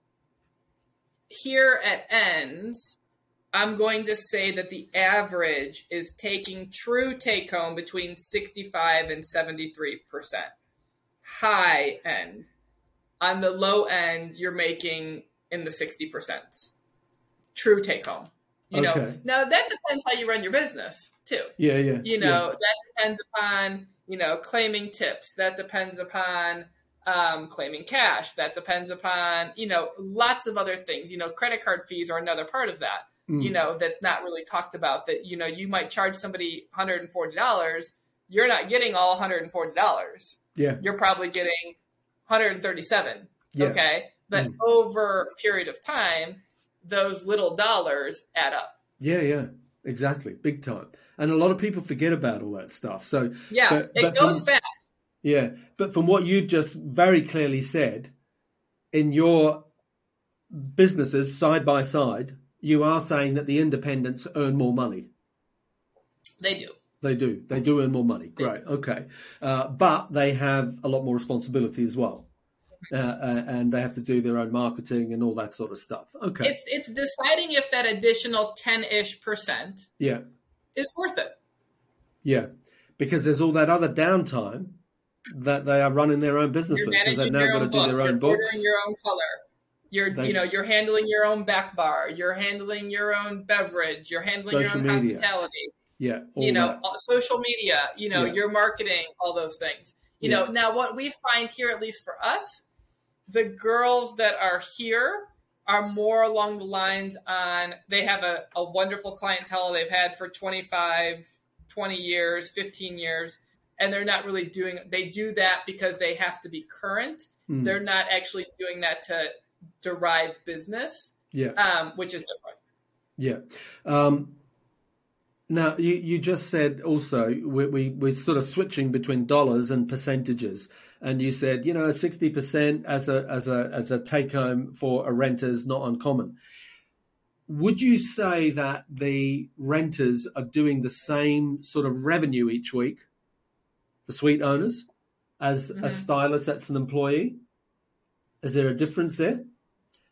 here at Endz, I'm going to say that the average is taking true take home between 65 and 73%. High end. On the low end, you're making in the 60%. True take home. You okay. know, now that depends how you run your business too. Yeah, yeah. You know, yeah. that depends upon, you know, claiming tips. That depends upon um, claiming cash. That depends upon, you know, lots of other things. You know, credit card fees are another part of that mm. you know, that's not really talked about that, you know, you might charge somebody $140. You're not getting all $140. Yeah. You're probably getting 137. Yeah. Okay. But mm. over a period of time, those little dollars add up. Yeah, yeah, exactly. Big time. And a lot of people forget about all that stuff. So, yeah, but, it but goes from, fast. Yeah. But from what you've just very clearly said, in your businesses side by side, you are saying that the independents earn more money. They do. They do. They do earn more money. Great. Okay. Uh, but they have a lot more responsibility as well. Uh, uh, and they have to do their own marketing and all that sort of stuff. Okay. It's it's deciding if that additional 10-ish percent yeah. is worth it. Yeah. Because there's all that other downtime that they are running their own business with because they've now got to do their own books. Ordering your own color you're you know you're handling your own back bar. You're handling your own beverage. You're handling your own media. hospitality. Yeah, you know, that. social media. You know, yeah. your marketing, all those things. You yeah. know, now what we find here, at least for us, the girls that are here are more along the lines on they have a, a wonderful clientele they've had for 25 20 years 15 years and they're not really doing they do that because they have to be current mm. they're not actually doing that to derive business. Yeah. Um, which is different. Yeah. Um, now you, you just said also we, we we're sort of switching between dollars and percentages, and you said you know sixty percent as a as a as a take home for a renter is not uncommon. Would you say that the renters are doing the same sort of revenue each week, the suite owners, as mm-hmm. a stylist that's an employee? Is there a difference there?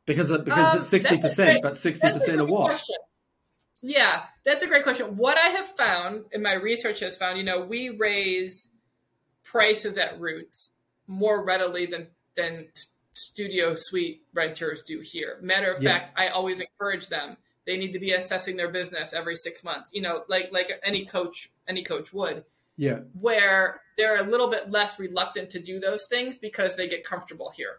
Because because um, it's sixty percent, but sixty percent of what? Question. Yeah, that's a great question. What I have found, and my research has found, you know, we raise prices at Rootz more readily than than studio suite renters do here. Matter of yeah. fact, I always encourage them. They need to be assessing their business every six months. You know, like like any coach any coach would. Yeah. Where they're a little bit less reluctant to do those things because they get comfortable here.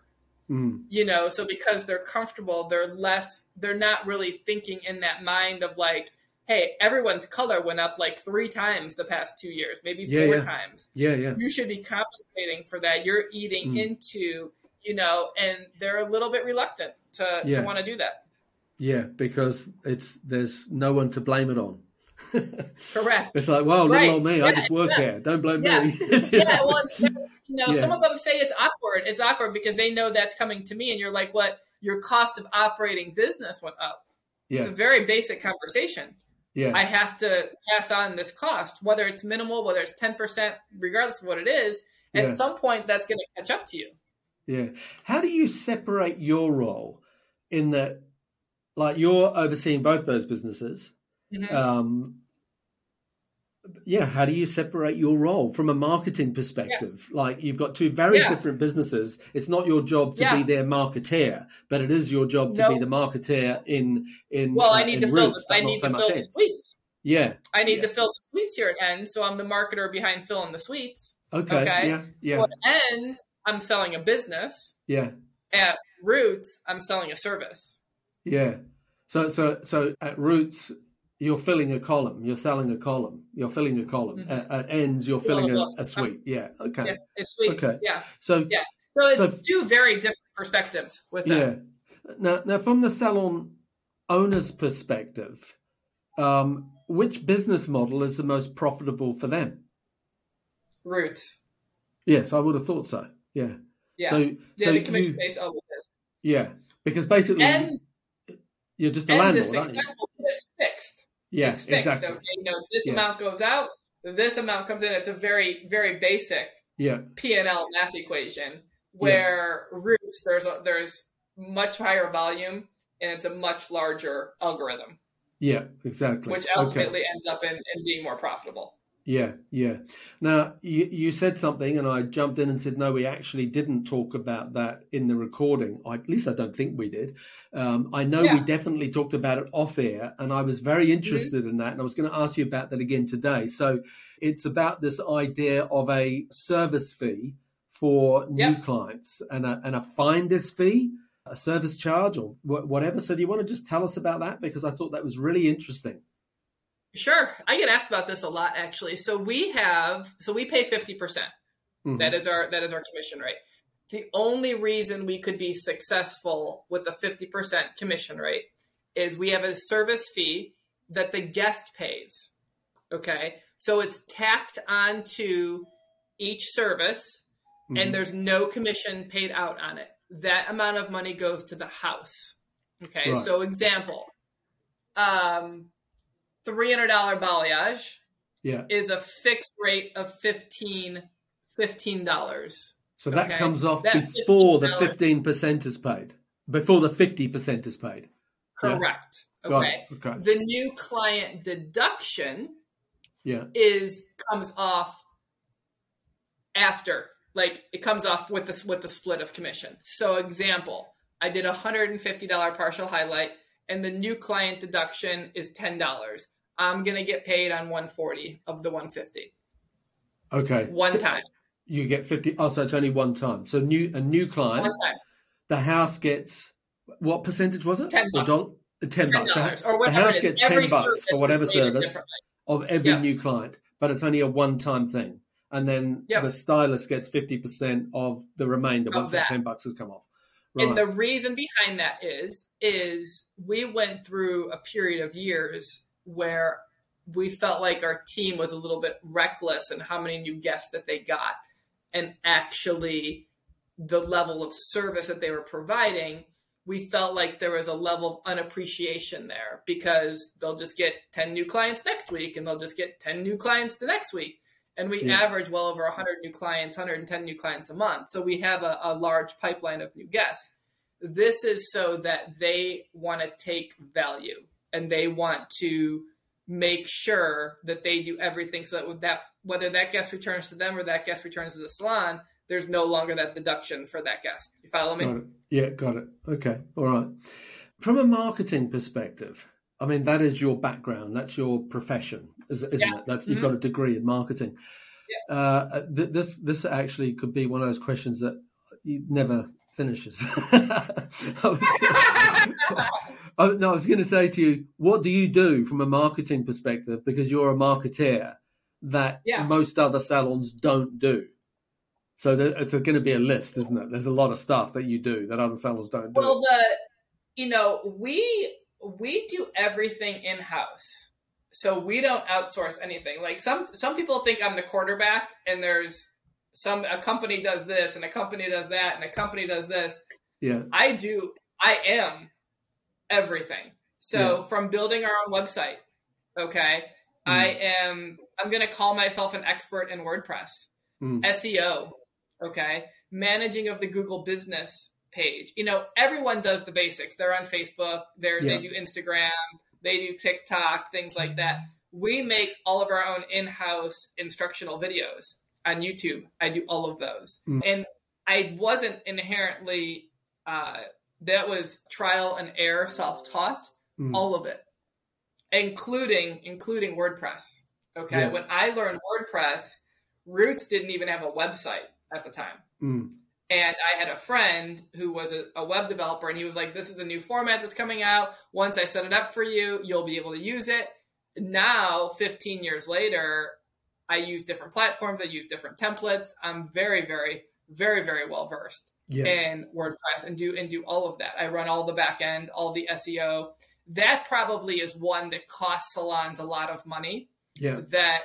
Mm. You know, so because they're comfortable, they're less, they're not really thinking in that mind of like, hey, everyone's color went up like three times the past two years, maybe yeah, four yeah. times. Yeah, yeah. You should be compensating for that. You're eating mm. into, you know, and they're a little bit reluctant to, yeah. to want to do that. Yeah, because it's there's no one to blame it on. Correct. It's like, well, little old me, yeah, I just work yeah. here. Don't blame yeah. me. yeah, well, you know, some of them say it's awkward. It's awkward because they know that's coming to me, and you're like, what? Your cost of operating business went up. It's a very basic conversation. Yeah. I have to pass on this cost, whether it's minimal, whether it's 10%, regardless of what it is. At some point, that's going to catch up to you. Yeah. How do you separate your role in that, like, you're overseeing both those businesses? Mm-hmm. Um, yeah, how do you separate your role from a marketing perspective? Yeah. Like you've got two very yeah. different businesses. It's not your job to yeah. be their marketeer, but it is your job to nope. be the marketer in in. Well, uh, I need to fill the, I need to fill the suites. Yeah, I need to fill the suites here at End, so I'm the marketer behind filling the suites. Okay, okay. yeah, yeah. So at End, I'm selling a business. Yeah. At Rootz, I'm selling a service. Yeah. So so so at Rootz, you're filling a column, you're selling a column, you're filling a column. Mm-hmm. At, at, Endz, you're filling a, a, suite. Yeah. Okay. Yeah, it's suite. Okay. Yeah. So yeah. So it's so, two very different perspectives with that. Yeah. Now, now from the salon owner's perspective, um, which business model is the most profitable for them? Rootz. Yes, I would have thought so. Yeah. Yeah. So, yeah, so the commission base always is. Yeah, because basically, Endz, you're just a landlord. Is successful, it's fixed. Yeah, it's fixed. Exactly. Okay, you know, this yeah. amount goes out, this amount comes in. It's a very, very basic yeah. P and L math equation. Where yeah. Rootz there's a, there's much higher volume and it's a much larger algorithm. Yeah, exactly. Which ultimately okay. ends up in, in being more profitable. Yeah, yeah. Now you, you said something, and I jumped in and said, "No, we actually didn't talk about that in the recording. I, at least I don't think we did. Um, I know yeah. we definitely talked about it off air, and I was very mm-hmm. interested mm-hmm. in that, and I was going to ask you about that again today. So it's about this idea of a service fee for new clients and a, and a finder's fee, a service charge, or whatever. So do you want to just tell us about that because I thought that was really interesting. Sure. I get asked about this a lot actually. So we have so we pay 50%. percent mm hmm That is our that is our commission rate. The only reason we could be successful with a 50% commission rate is we have a service fee that the guest pays. Okay? So it's tacked onto each service mm-hmm. and there's no commission paid out on it. That amount of money goes to the house. Okay? Right. So example, um $300 balayage yeah. is a fixed rate of 15 $15. So that okay? comes off that before $15. the 15% is paid, before the 50% is paid. Correct. Yeah? Okay. Okay. The new client deduction yeah. is comes off after like it comes off with the with the split of commission. So example, I did a $150 partial highlight and the new client deduction is $10. I'm going to get paid on 140 of the 150. Okay. One time. You get 50. Oh, so it's only one time. So new a new client. One time. The house gets what percentage was it? 10 bucks. Uh, $10, bucks. $10 or the house gets 10 bucks for whatever service of every yep. new client, but it's only a one time thing. And then yep. the stylist gets 50% of the remainder once that. that 10 bucks has come off. Right. And the reason behind that is is we went through a period of years where we felt like our team was a little bit reckless in how many new guests that they got and actually the level of service that they were providing we felt like there was a level of unappreciation there because they'll just get 10 new clients next week and they'll just get 10 new clients the next week and we Yeah. average well over 100 new clients 110 new clients a month so we have a, a large pipeline of new guests this is so that they want to take value and they want to make sure that they do everything so that, with that whether that guest returns to them or that guest returns to the salon there's no longer that deduction for that guest you follow me Got. Yeah, got it. Okay, all right. From a marketing perspective, I mean that is your background. That's your profession, isn't Yeah. it? That's you've Mhm. got a degree in marketing. Uh, th- this this actually could be one of those questions that you never finishes. I was- no, I was going to say to you, what do you do from a marketing perspective? Because you're a marketeer that Yeah. most other salons don't do. So there, it's going to be a list, isn't it? There's a lot of stuff that you do that other salons don't do. Well, the you know we we do everything in house, so we don't outsource anything. Like some some people think I'm the quarterback, and there's some a company does this, and a company does that, and a company does this. yeah, I do. I am everything. So from building our own website, okay, I am. I'm going to call myself an expert in WordPress. Mm. SEO, okay, managing of the Google business page. You know, everyone does the basics. They're on Facebook, they're, Yeah. they do Instagram, they do TikTok, things like that. We make all of our own in house instructional videos on YouTube. I do all of those. Mm. And I wasn't inherently, uh, that was trial and error, self taught, Mm. all of it, including including WordPress. Okay, Yeah. when I learned WordPress, Rootz didn't even have a website at the time. Mm. And I had a friend who was a, a web developer, and he was like, This is a new format that's coming out. Once I set it up for you, you'll be able to use it. Now, 15 years later, I use different platforms, I use different templates. I'm very, very, very, very well versed yeah, in WordPress and do and do all of that. I run all the back end, all the SEO. That probably is one that costs salons a lot of money yeah, that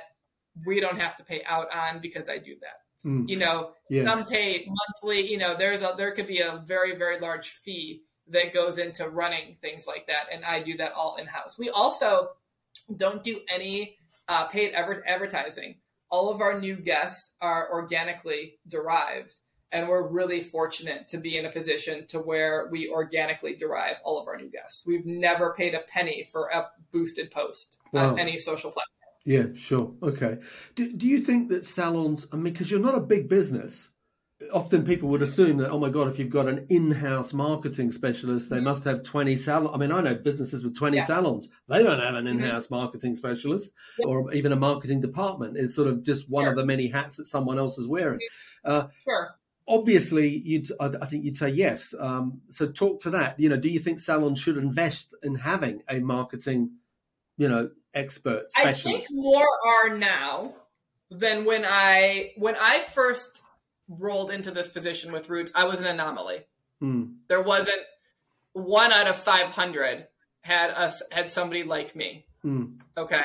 we don't have to pay out on because I do that. Mm. You know, yeah, some pay monthly. You know, there's a there could be a very very large fee that goes into running things like that, and I do that all in house. We also don't do any uh, paid ever advertising. All of our new guests are organically derived, and we're really fortunate to be in a position to where we organically derive all of our new guests. We've never paid a penny for a boosted post Wow. on any social platform. Yeah. Sure. Okay. Do, do you think that salons? I mean, because you're not a big business. Often people would assume that, oh my god, if you've got an in-house marketing specialist, they must have twenty salons. I mean, I know businesses with twenty Yeah. salons; they don't have an mm-hmm. in-house marketing specialist Yep. or even a marketing department. It's sort of just one Sure. of the many hats that someone else is wearing. Mm-hmm. Uh, sure. obviously you'd I I think you'd say yes. Um, so talk to that. You know, do you think salons should invest in having a marketing, you know, expert I think more are now than when I when I first rolled into this position with Rootz. I was an anomaly. Mm, There wasn't one out of five hundred had us had somebody like me. mm, Okay.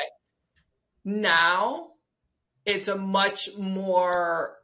Now it's a much more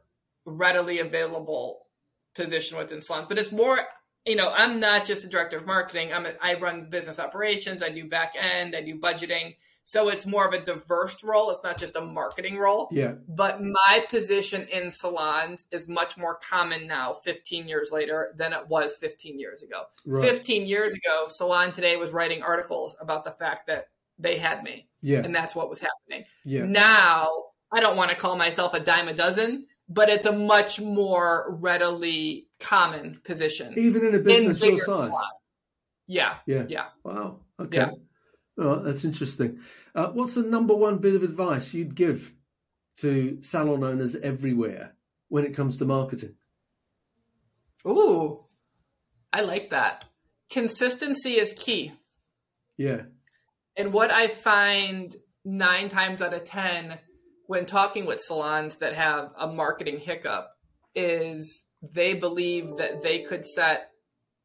readily available position within salons, but it's more, you know, I'm not just a director of marketing. I'm a, I run business operations. I do back end. I do budgeting. So it's more of a diverse role. It's not just a marketing role. yeah, But my position in salons is much more common now, 15 years later, than it was 15 years ago. right, 15 years ago, Salon Today was writing articles about the fact that they had me, yeah, and that's what was happening. yeah, Now, I don't want to call myself a dime a dozen, but it's a much more readily common position. even in a business your size. salons. Yeah, Yeah. yeah. Wow. Okay. Yeah. Right, that's interesting. Uh, what's the number one bit of advice you'd give to salon owners everywhere when it comes to marketing? Ooh, I like that. Consistency is key. Yeah. And what I find nine times out of 10 when talking with salons that have a marketing hiccup is they believe that they could set,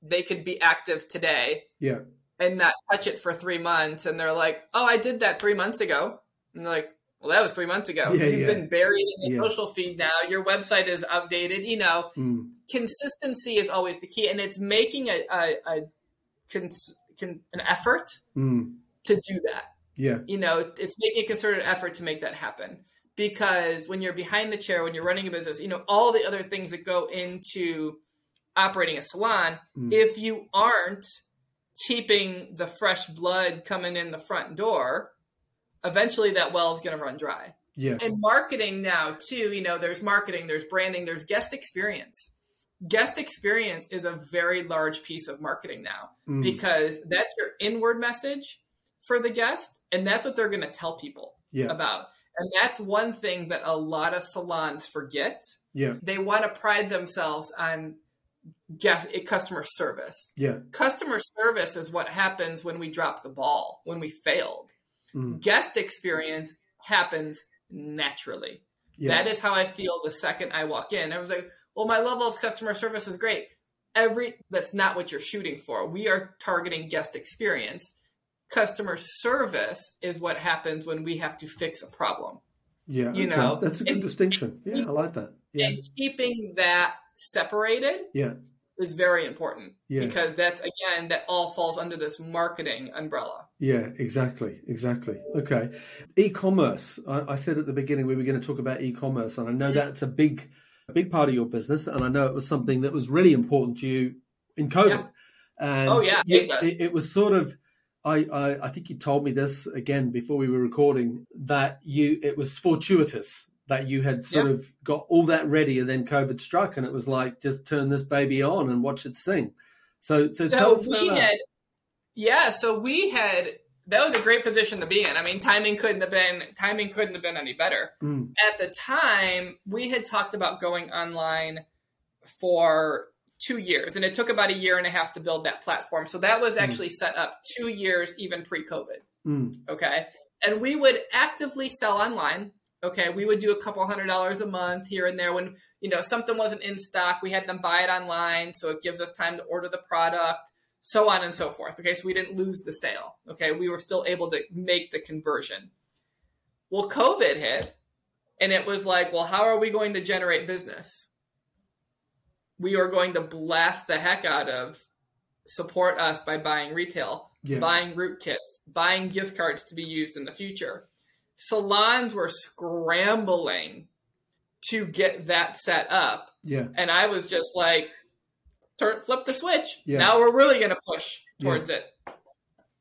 they could be active today Yeah. And not touch it for three months. And they're like, oh, I did that three months ago. And they're like, well, that was three months ago. Yeah, You've yeah. been buried in the Yeah. social feed now. Your website is outdated. You know, Mm, consistency is always the key. And it's making a, a, a cons, con, an effort mm, to do that yeah. you know it's making a concerted effort to make that happen because when you're behind the chair, when you're running a business, you know, all the other things that go into operating a salon, Mm. if you aren't keeping the fresh blood coming in the front door, eventually that well is going to run dry. Yeah. And marketing now, too, you know, there's marketing, there's branding, there's guest experience. Guest experience is a very large piece of marketing now Mm. because that's your inward message for the guest, and that's what they're going to tell people Yeah. about. And that's one thing that a lot of salons forget. Yeah. They want to pride themselves on guest customer service. Yeah. Customer service is what happens when we drop the ball, when we failed. Mm. Guest experience happens naturally. Yeah. That is how I feel the second I walk in. I was like, well, my level of customer service is great. Every that's not what you're shooting for. We are targeting guest experience. Customer service is what happens when we have to fix a problem. yeah. you okay. know, that's a good and- distinction. Yeah, I like that. Yeah. And keeping that separated Yeah. Is very important Yeah. because that's again that all falls under this marketing umbrella. Yeah, exactly, exactly. Okay, e-commerce. I, I said at the beginning we were going to talk about e-commerce, and I know that's a big, a big part of your business, and I know it was something that was really important to you in COVID. Yeah. And Oh, yeah, you- it does. it, it was sort of. I, I I think you told me this again before we were recording that you it was fortuitous that you had sort of got all that ready and then COVID struck and it was like just turn this baby on and watch it sing. So so, tell So we had, yeah. So we had that was a great position to be in. I mean, timing couldn't have been timing couldn't have been any better. Mm, At the time, we had talked about going online for two years, and it took about a year and a half to build that platform. So that was actually set up two years even pre-COVID. mm, Okay. And we would actively sell online. Okay. We would do a couple hundred dollars a month here and there when, you know, something wasn't in stock. We had them buy it online. So it gives us time to order the product, so on and so forth. Okay. So we didn't lose the sale. Okay. We were still able to make the conversion. Well, COVID hit and it was like, well, how are we going to generate business? We are going to blast the heck out of support us by buying retail yeah. buying root kits, buying gift cards to be used in the future. Salons were scrambling to get that set up. Yeah. And I was just like, turn, flip the switch. Yeah. Now we're really going to push towards it.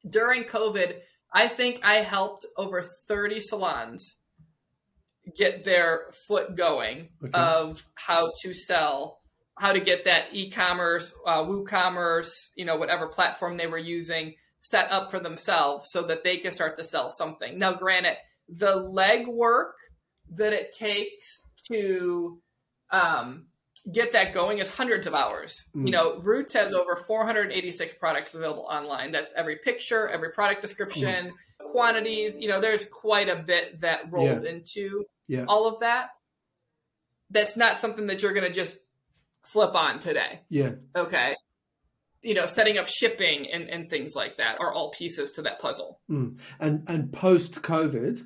During COVID, I think I helped over 30 salons get their foot going Okay. of how to sell, how to get that e-commerce, uh, WooCommerce, you know, whatever platform they were using set up for themselves so that they could start to sell something. Now, granted, the legwork that it takes to um, get that going is hundreds of hours. Mm. You know, Rootz has over 486 products available online. That's every picture, every product description, quantities. You know, there's quite a bit that rolls into Yeah. all of that. That's not something that you're going to just flip on today. Yeah. Okay. You know, setting up shipping and, and things like that are all pieces to that puzzle. Mm. And and post COVID,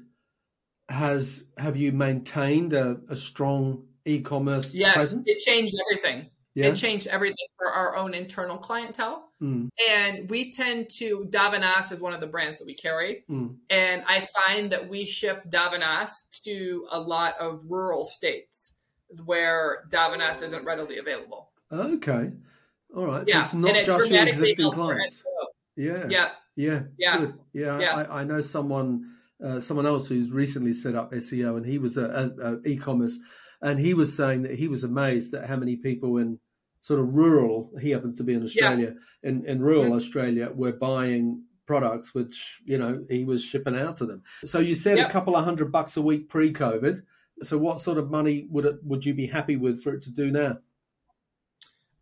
has have you maintained a, a strong e-commerce Yes, presence? it changed everything. yeah. It changed everything for our own internal clientele. Mm, And we tend to, Davines is one of the brands that we carry. mm. And I find that we ship Davines to a lot of rural states where Davines isn't readily available. Okay. All right. Yeah. So it's not and it just dramatically existing clients. Yeah. Yeah. Yeah. Yeah. Good. Yeah. Yeah. I, I know someone, uh, someone else who's recently set up SEO, and he was a, a, a e-commerce, and he was saying that he was amazed at how many people in sort of rural. He happens to be in Australia. In in rural Mhm. Australia, were buying products which you know he was shipping out to them. So you said a couple of hundred bucks a week pre-COVID. So what sort of money would it would you be happy with for it to do now?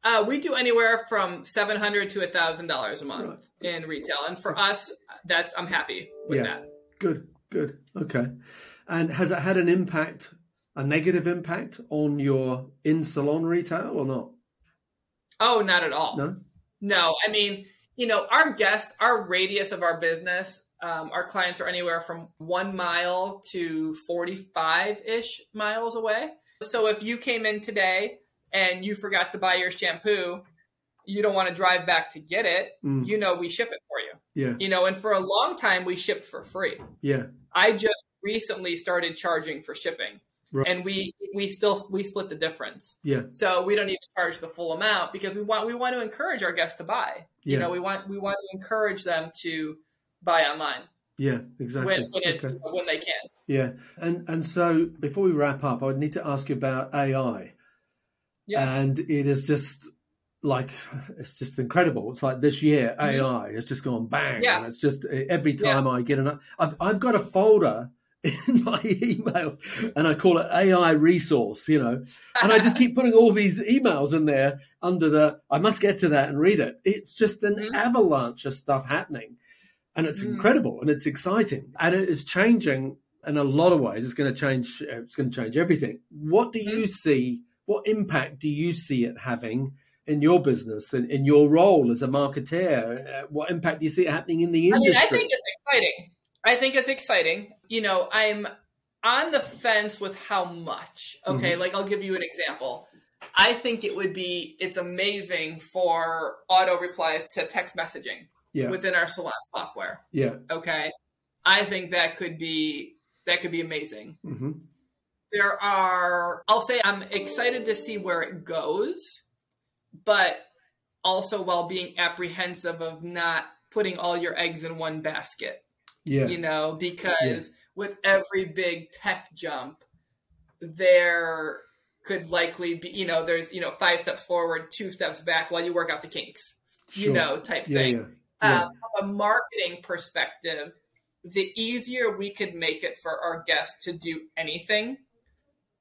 Uh, we do anywhere from seven hundred to a thousand dollars a month in retail, and for us, that's I'm happy with Yeah. that. Good, good. Okay. And has it had an impact, a negative impact on your in salon retail or not? Oh, not at all. No? No, I mean, you know, our guests, our radius of our business, um, our clients are anywhere from one mile to 45 ish miles away. So if you came in today and you forgot to buy your shampoo, you don't want to drive back to get it, Mm, you know, we ship it for you. yeah, You know, and for a long time, we shipped for free. yeah, I just recently started charging for shipping. Right. And we we still we split the difference. Yeah. So we don't even charge the full amount because we want we want to encourage our guests to buy. You know, we want we want to encourage them to buy online Yeah. Exactly. when when, it's, Okay. when they can. Yeah. And and so before we wrap up, I would need to ask you about AI. Yeah. And it is just like it's just incredible. It's like this year AI has just gone bang. Yeah. and it's just every time I get an, I've I've got a folder in my email, and I call it AI resource, you know, and I just keep putting all these emails in there under the. I must get to that and read it. It's just an Mhm. avalanche of stuff happening, and it's Mm. incredible and it's exciting, and it is changing in a lot of ways. It's going to change. It's going to change everything. What do you see? What impact do you see it having? In your business and in your role as a marketeer, uh, what impact do you see it happening in the I industry? mean, I think it's exciting. I think it's exciting. You know, I'm on the fence with how much. Okay, Mm-hmm. like I'll give you an example. I think it would be it's amazing for auto replies to text messaging yeah, within our salon software. yeah, Okay. I think that could be that could be amazing. hmm There are I'll say I'm excited to see where it goes, but also while being apprehensive of not putting all your eggs in one basket yeah, you know, because with every big tech jump, there could likely be, you know, there's, you know, five steps forward, two steps back while you work out the kinks, you know, type yeah, thing. yeah, yeah. Um, from a marketing perspective, the easier we could make it for our guests to do anything,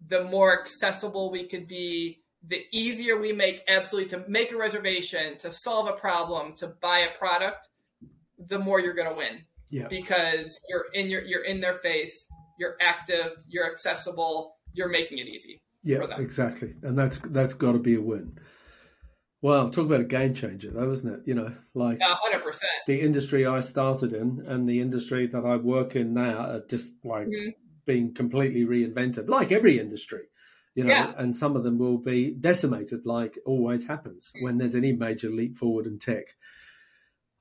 the more accessible we could be, the easier we make absolutely to make a reservation, to solve a problem, to buy a product, the more you're going to win yeah. because you're in your you're in their face, you're active, you're accessible, you're making it easy. Yeah, for them. exactly, and that's that's got to be a win. Well, talk about a game changer, though, isn't it? You know, like hundred percent. the industry I started in and the industry that I work in now are just like Mhm. being completely reinvented, like every industry. You know, Yeah. and some of them will be decimated, like always happens when there's any major leap forward in tech.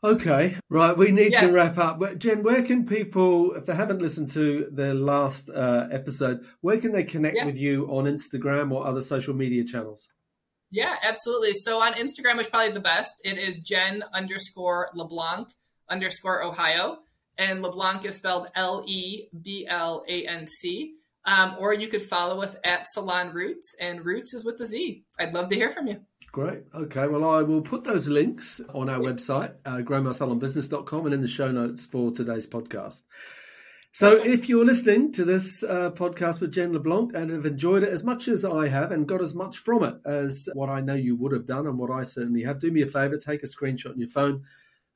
Okay, right. We need to wrap up. Jen, where can people, if they haven't listened to the last uh, episode, where can they connect Yeah. with you on Instagram or other social media channels? Yeah, absolutely. So on Instagram is probably the best. It is Jen underscore LeBlanc underscore Ohio. And LeBlanc is spelled L E B L A N C. Um, or you could follow us at Salon Rootz, and Rootz is with the Z. I'd love to hear from you. Great. Okay. Well, I will put those links on our website, uh, growmysalonbusiness.com, and in the show notes for today's podcast. So, if you're listening to this uh, podcast with Jen LeBlanc and have enjoyed it as much as I have and got as much from it as what I know you would have done and what I certainly have, do me a favor, take a screenshot on your phone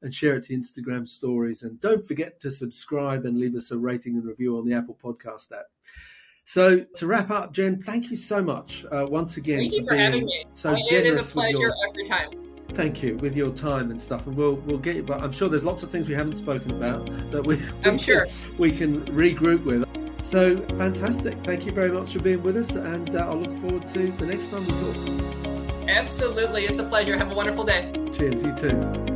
and share it to Instagram stories. And don't forget to subscribe and leave us a rating and review on the Apple Podcast app. So, to wrap up, Jen, thank you so much uh, once again Thank you for being having me. so it generous is a pleasure with your every time. thank you with your time and stuff and we'll we'll get you but i'm sure there's lots of things we haven't spoken about that we I'm sure. we can regroup with so fantastic thank you very much for being with us and uh, i'll look forward to the next time we talk Absolutely. It's a pleasure. Have a wonderful day. cheers you too